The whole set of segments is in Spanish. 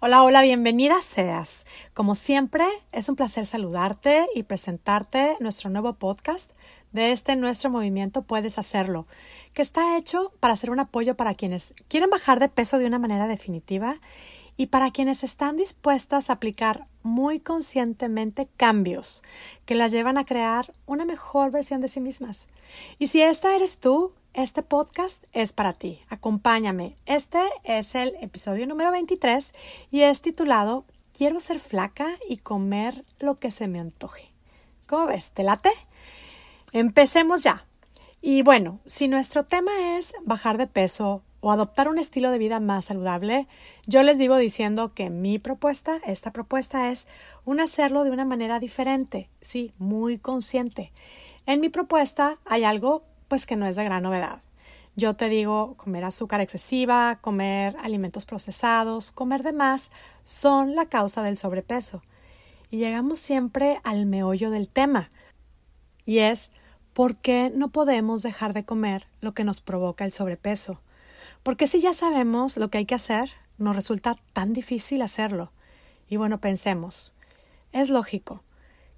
Hola, hola, bienvenida seas. Como siempre, es un placer saludarte y presentarte nuestro nuevo podcast de este nuestro movimiento Puedes Hacerlo, que está hecho para ser un apoyo para quienes quieren bajar de peso de una manera definitiva y para quienes están dispuestas a aplicar muy conscientemente cambios que las llevan a crear una mejor versión de sí mismas. Y si esta eres tú, este podcast es para ti. Acompáñame. Este es el episodio número 23 y es titulado Quiero ser flaca y comer lo que se me antoje. ¿Cómo ves? ¿Te late? Empecemos ya. Y bueno, si nuestro tema es bajar de peso o adoptar un estilo de vida más saludable, yo les vivo diciendo que mi propuesta, esta propuesta es un hacerlo de una manera diferente, sí, muy consciente. En mi propuesta hay algo pues que no es de gran novedad. Yo te digo, comer azúcar excesiva, comer alimentos procesados, comer de más, son la causa del sobrepeso. Y llegamos siempre al meollo del tema. Y es, ¿por qué no podemos dejar de comer lo que nos provoca el sobrepeso? Porque si ya sabemos lo que hay que hacer, nos resulta tan difícil hacerlo. Y bueno, pensemos, es lógico.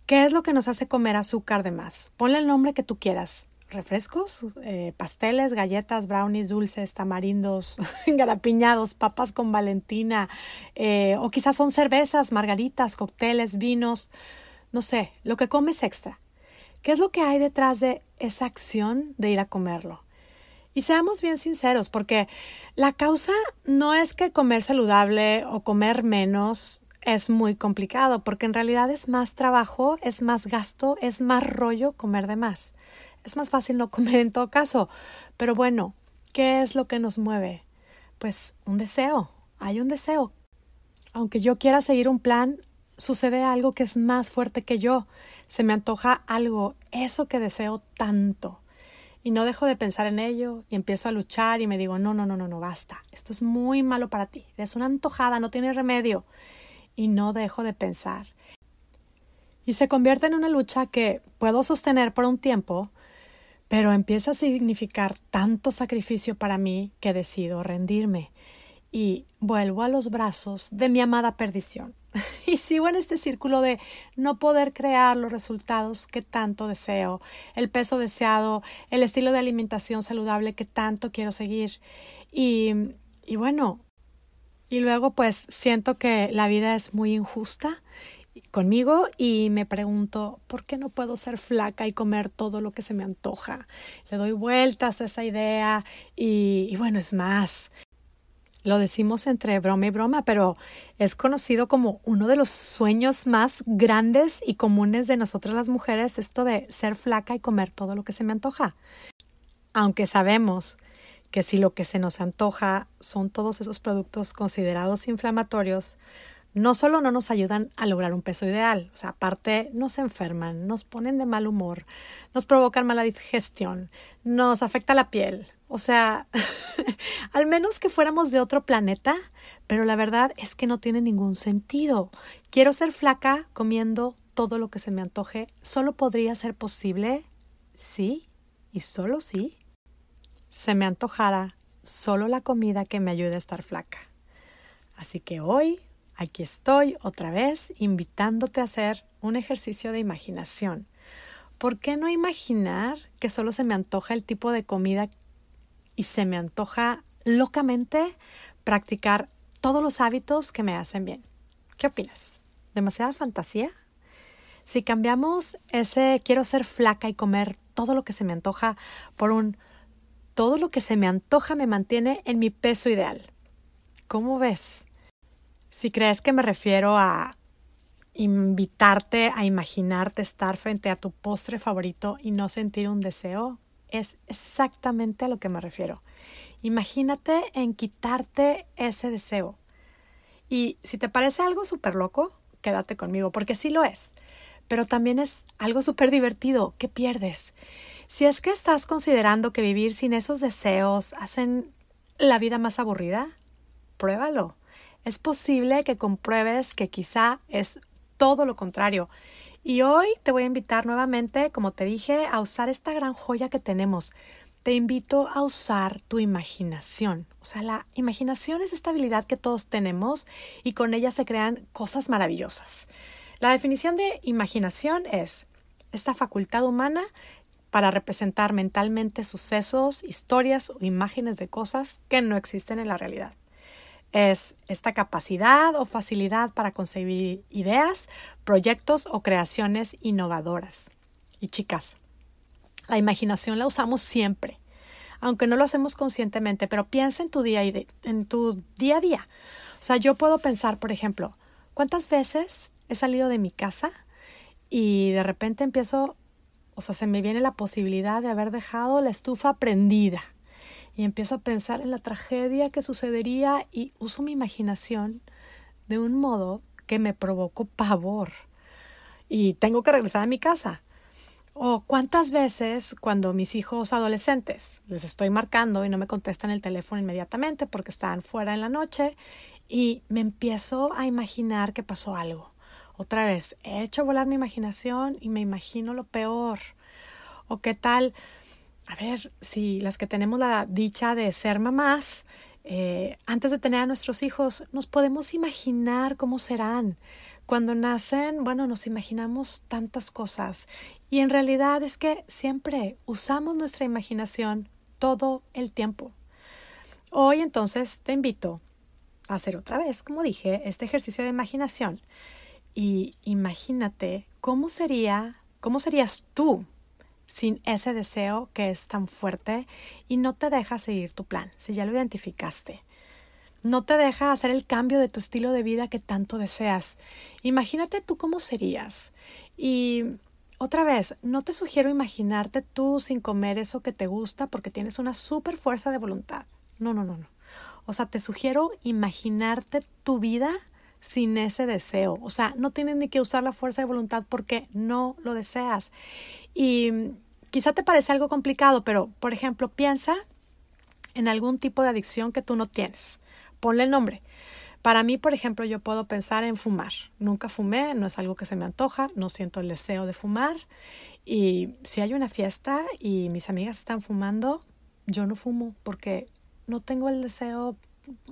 ¿Qué es lo que nos hace comer azúcar de más? Ponle el nombre que tú quieras refrescos, eh, pasteles, galletas, brownies, dulces, tamarindos, garapiñados, papas con Valentina, eh, o quizás son cervezas, margaritas, cócteles, vinos, no sé, lo que comes extra. ¿Qué es lo que hay detrás de esa acción de ir a comerlo? Y seamos bien sinceros, porque la causa no es que comer saludable o comer menos es muy complicado, porque en realidad es más trabajo, es más gasto, es más rollo comer de más es más fácil no comer en todo caso. Pero bueno, ¿qué es lo que nos mueve? Pues un deseo, hay un deseo. Aunque yo quiera seguir un plan, sucede algo que es más fuerte que yo. Se me antoja algo, eso que deseo tanto. Y no dejo de pensar en ello y empiezo a luchar y me digo, no, no, no, no, no, basta. Esto es muy malo para ti. Es una antojada, no tiene remedio. Y no dejo de pensar. Y se convierte en una lucha que puedo sostener por un tiempo, pero empieza a significar tanto sacrificio para mí que decido rendirme y vuelvo a los brazos de mi amada perdición. Y sigo en este círculo de no poder crear los resultados que tanto deseo, el peso deseado, el estilo de alimentación saludable que tanto quiero seguir. Y, y bueno, y luego pues siento que la vida es muy injusta conmigo y me pregunto, ¿por qué no puedo ser flaca y comer todo lo que se me antoja? Le doy vueltas a esa idea y, bueno, es más. Lo decimos entre broma y broma, pero es conocido como uno de los sueños más grandes y comunes de nosotras las mujeres, esto de ser flaca y comer todo lo que se me antoja. Aunque sabemos que si lo que se nos antoja son todos esos productos considerados inflamatorios, no solo no nos ayudan a lograr un peso ideal, o sea, aparte nos enferman, nos ponen de mal humor, nos provocan mala digestión, nos afecta la piel, o sea, al menos que fuéramos de otro planeta, pero la verdad es que no tiene ningún sentido. Quiero ser flaca comiendo todo lo que se me antoje, solo podría ser posible sí y solo sí se me antojara solo la comida que me ayude a estar flaca. Así que hoy Aquí estoy otra vez invitándote a hacer un ejercicio de imaginación. ¿Por qué no imaginar que solo se me antoja el tipo de comida y se me antoja locamente practicar todos los hábitos que me hacen bien? ¿Qué opinas? ¿Demasiada fantasía? Si cambiamos ese quiero ser flaca y comer todo lo que se me antoja por un todo lo que se me antoja me mantiene en mi peso ideal. ¿Cómo ves? Si crees que me refiero a invitarte a imaginarte estar frente a tu postre favorito y no sentir un deseo, es exactamente a lo que me refiero. Imagínate en quitarte ese deseo. Y si te parece algo súper loco, quédate conmigo, porque sí lo es. Pero también es algo súper divertido. ¿Qué pierdes? Si es que estás considerando que vivir sin esos deseos hacen la vida más aburrida, pruébalo es posible que compruebes que quizá es todo lo contrario. Y hoy te voy a invitar nuevamente, como te dije, a usar esta gran joya que tenemos. te invito a usar tu imaginación. O sea, la imaginación es esta habilidad que todos tenemos y con ella se crean cosas maravillosas. La definición de imaginación es esta facultad humana para representar mentalmente sucesos, historias o imágenes de cosas que no existen en la realidad. Es esta capacidad o facilidad para concebir ideas, proyectos o creaciones innovadoras. Y chicas, la imaginación la usamos siempre, aunque no lo hacemos conscientemente, pero piensa en tu día, a día. O sea, yo puedo pensar, por ejemplo, ¿cuántas veces he salido de mi casa y de repente empiezo, o sea, se me viene la posibilidad de haber dejado la estufa prendida? Y empiezo a pensar en la tragedia que sucedería y uso mi imaginación de un modo que me provocó pavor. Y tengo que regresar a mi casa. O cuántas veces cuando mis hijos adolescentes les estoy marcando y no me contestan el teléfono inmediatamente porque están fuera en la noche y me empiezo a imaginar que pasó algo. Otra vez, he hecho volar mi imaginación y me imagino lo peor. O qué tal, a ver, si las que tenemos la dicha de ser mamás, eh, antes de tener a nuestros hijos, nos podemos imaginar cómo serán. Cuando nacen, bueno, nos imaginamos tantas cosas y en realidad es que siempre usamos nuestra imaginación todo el tiempo. Hoy entonces te invito a hacer otra vez, como dije, este ejercicio de imaginación y imagínate cómo sería, cómo serías tú sin ese deseo que es tan fuerte y no te deja seguir tu plan, si ya lo identificaste no te deja hacer el cambio de tu estilo de vida que tanto deseas. Imagínate tú cómo serías. Y otra vez, no te sugiero imaginarte tú sin comer eso que te gusta porque tienes una super fuerza de voluntad. No, no, no, no. O sea, te sugiero imaginarte tu vida sin ese deseo. O sea, no tienes ni que usar la fuerza de voluntad porque no lo deseas. Y quizá te parece algo complicado, pero, por ejemplo, piensa en algún tipo de adicción que tú no tienes ponle el nombre. Para mí, por ejemplo, yo puedo pensar en fumar. Nunca fumé, no es algo que se me antoja, no siento el deseo de fumar. Y si hay una fiesta y mis amigas están fumando, yo no fumo porque no tengo el deseo,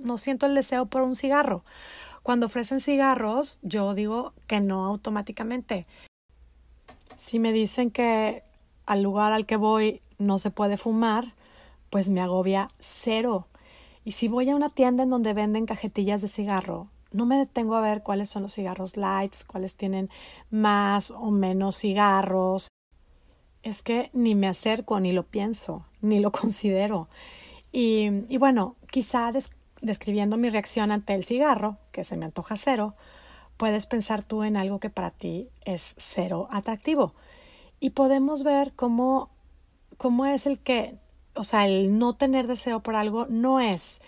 no siento el deseo por un cigarro. Cuando ofrecen cigarros, yo digo que no automáticamente. Si me dicen que al lugar al que voy no se puede fumar, pues me agobia cero. Y si voy a una tienda en donde venden cajetillas de cigarro, no me detengo a ver cuáles son los cigarros lights, cuáles tienen más o menos cigarros. Es que ni me acerco, ni lo pienso, ni lo considero. Y, bueno, quizá describiendo mi reacción ante el cigarro, que se me antoja cero, puedes pensar tú en algo que para ti es cero atractivo. Y podemos ver cómo, cómo es el que o sea, el no tener deseo por algo no es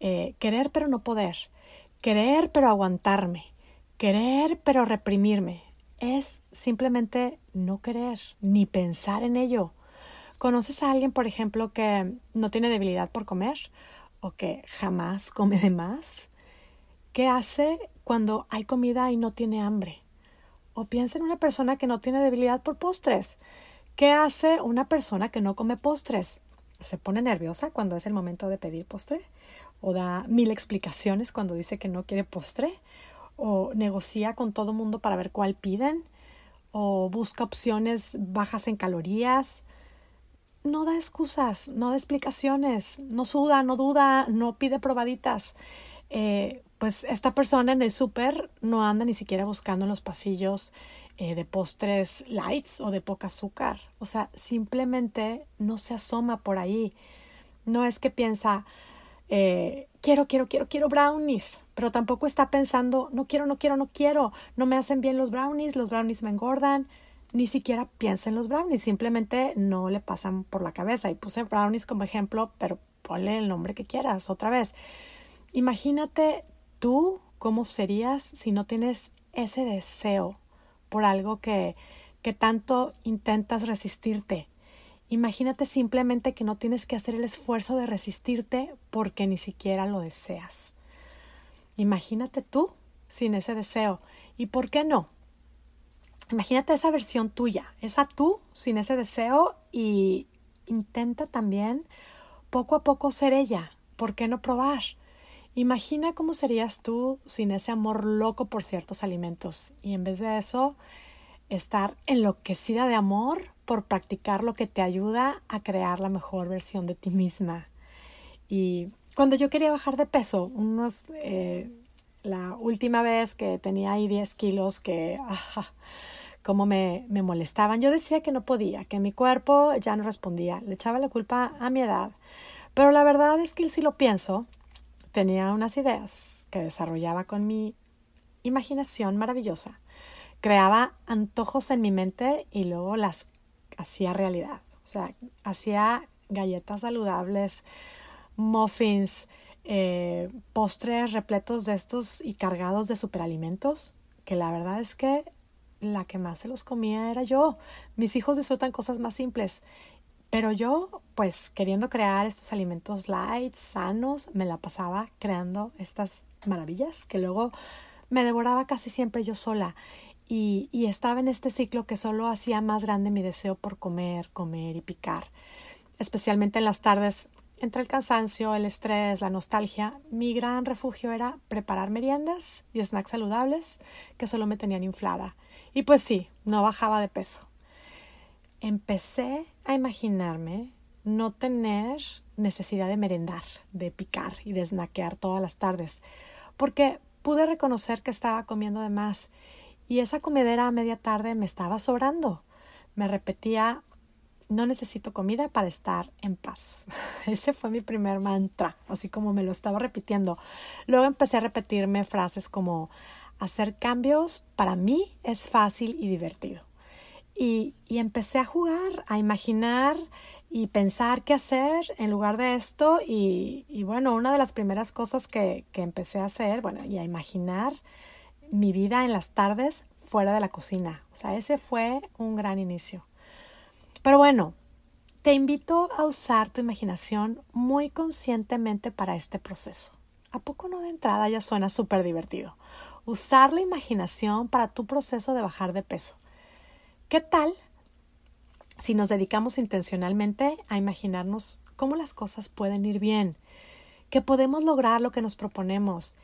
eh, querer pero no poder, querer pero aguantarme, querer pero reprimirme. Es simplemente no querer ni pensar en ello. ¿Conoces a alguien, por ejemplo, que no tiene debilidad por comer o que jamás come de más? ¿Qué hace cuando hay comida y no tiene hambre? O piensa en una persona que no tiene debilidad por postres. ¿Qué hace una persona que no come postres? se pone nerviosa cuando es el momento de pedir postre, o da mil explicaciones cuando dice que no quiere postre, o negocia con todo mundo para ver cuál piden, o busca opciones bajas en calorías. No da excusas, no da explicaciones, no suda, no duda, no pide probaditas. Eh, pues esta persona en el súper no anda ni siquiera buscando en los pasillos eh, de postres lights o de poca azúcar. O sea, simplemente no se asoma por ahí. No es que piensa, eh, quiero, quiero, quiero, quiero brownies, pero tampoco está pensando, no quiero, no quiero, no quiero, no me hacen bien los brownies, los brownies me engordan. Ni siquiera piensa en los brownies, simplemente no le pasan por la cabeza. Y puse brownies como ejemplo, pero ponle el nombre que quieras otra vez. Imagínate tú cómo serías si no tienes ese deseo por algo que, que tanto intentas resistirte. Imagínate simplemente que no tienes que hacer el esfuerzo de resistirte porque ni siquiera lo deseas. Imagínate tú sin ese deseo. ¿Y por qué no? Imagínate esa versión tuya, esa tú sin ese deseo y intenta también poco a poco ser ella. ¿Por qué no probar? Imagina cómo serías tú sin ese amor loco por ciertos alimentos y en vez de eso estar enloquecida de amor por practicar lo que te ayuda a crear la mejor versión de ti misma. Y cuando yo quería bajar de peso, unos, eh, la última vez que tenía ahí 10 kilos que, como me, me molestaban, yo decía que no podía, que mi cuerpo ya no respondía, le echaba la culpa a mi edad. Pero la verdad es que si lo pienso, tenía unas ideas que desarrollaba con mi imaginación maravillosa. Creaba antojos en mi mente y luego las hacía realidad. O sea, hacía galletas saludables, muffins, eh, postres repletos de estos y cargados de superalimentos, que la verdad es que la que más se los comía era yo. Mis hijos disfrutan cosas más simples, pero yo, pues queriendo crear estos alimentos light, sanos, me la pasaba creando estas maravillas que luego me devoraba casi siempre yo sola. Y, y, estaba en este ciclo que solo hacía más grande mi deseo por comer, comer y picar. Especialmente en las tardes entre el cansancio, el estrés, la nostalgia, mi gran refugio era preparar meriendas y snacks saludables que solo me tenían inflada. Y pues sí, no bajaba de peso. Empecé a imaginarme no tener necesidad de merendar, de picar y de snackear todas las tardes, porque pude reconocer que estaba comiendo de más y esa comedera a media tarde me estaba sobrando. Me repetía no necesito comida para estar en paz. Ese fue mi primer mantra, así como me lo estaba repitiendo. Luego empecé a repetirme frases como hacer cambios para mí es fácil y divertido. Y, empecé a jugar, a imaginar y pensar qué hacer en lugar de esto. Y, y bueno, una de las primeras cosas que, que empecé a hacer, bueno, y a imaginar mi vida en las tardes fuera de la cocina. O sea, ese fue un gran inicio. Pero bueno, te invito a usar tu imaginación muy conscientemente para este proceso. ¿A poco no de entrada ya suena súper divertido? Usar la imaginación para tu proceso de bajar de peso. ¿Qué tal si nos dedicamos intencionalmente a imaginarnos cómo las cosas pueden ir bien? Que podemos lograr lo que nos proponemos.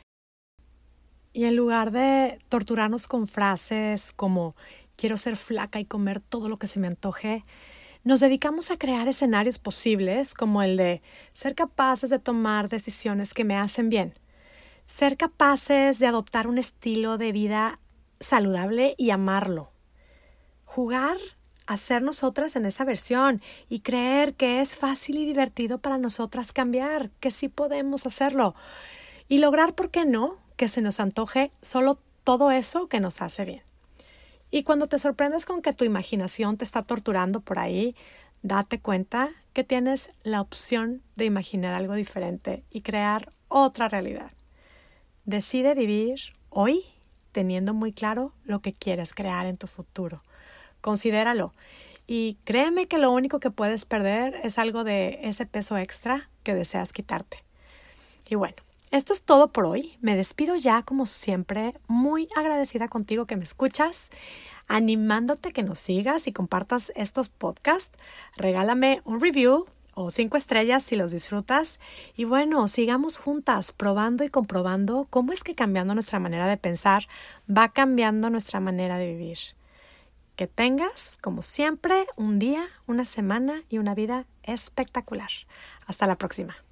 Y en lugar de torturarnos con frases como quiero ser flaca y comer todo lo que se me antoje, nos dedicamos a crear escenarios posibles como el de ser capaces de tomar decisiones que me hacen bien, ser capaces de adoptar un estilo de vida saludable y amarlo, jugar a ser nosotras en esa versión y creer que es fácil y divertido para nosotras cambiar, que sí podemos hacerlo y lograr, ¿por qué no?, que se nos antoje solo todo eso que nos hace bien. Y cuando te sorprendes con que tu imaginación te está torturando por ahí, date cuenta que tienes la opción de imaginar algo diferente y crear otra realidad. Decide vivir hoy teniendo muy claro lo que quieres crear en tu futuro. Considéralo. Y créeme que lo único que puedes perder es algo de ese peso extra que deseas quitarte. Y bueno, esto es todo por hoy. Me despido ya, como siempre, muy agradecida contigo que me escuchas, animándote que nos sigas y compartas estos podcasts. Regálame un review o cinco estrellas si los disfrutas. Y bueno, sigamos juntas probando y comprobando cómo es que cambiando nuestra manera de pensar va cambiando nuestra manera de vivir. Que tengas, como siempre, un día, una semana y una vida espectacular. Hasta la próxima.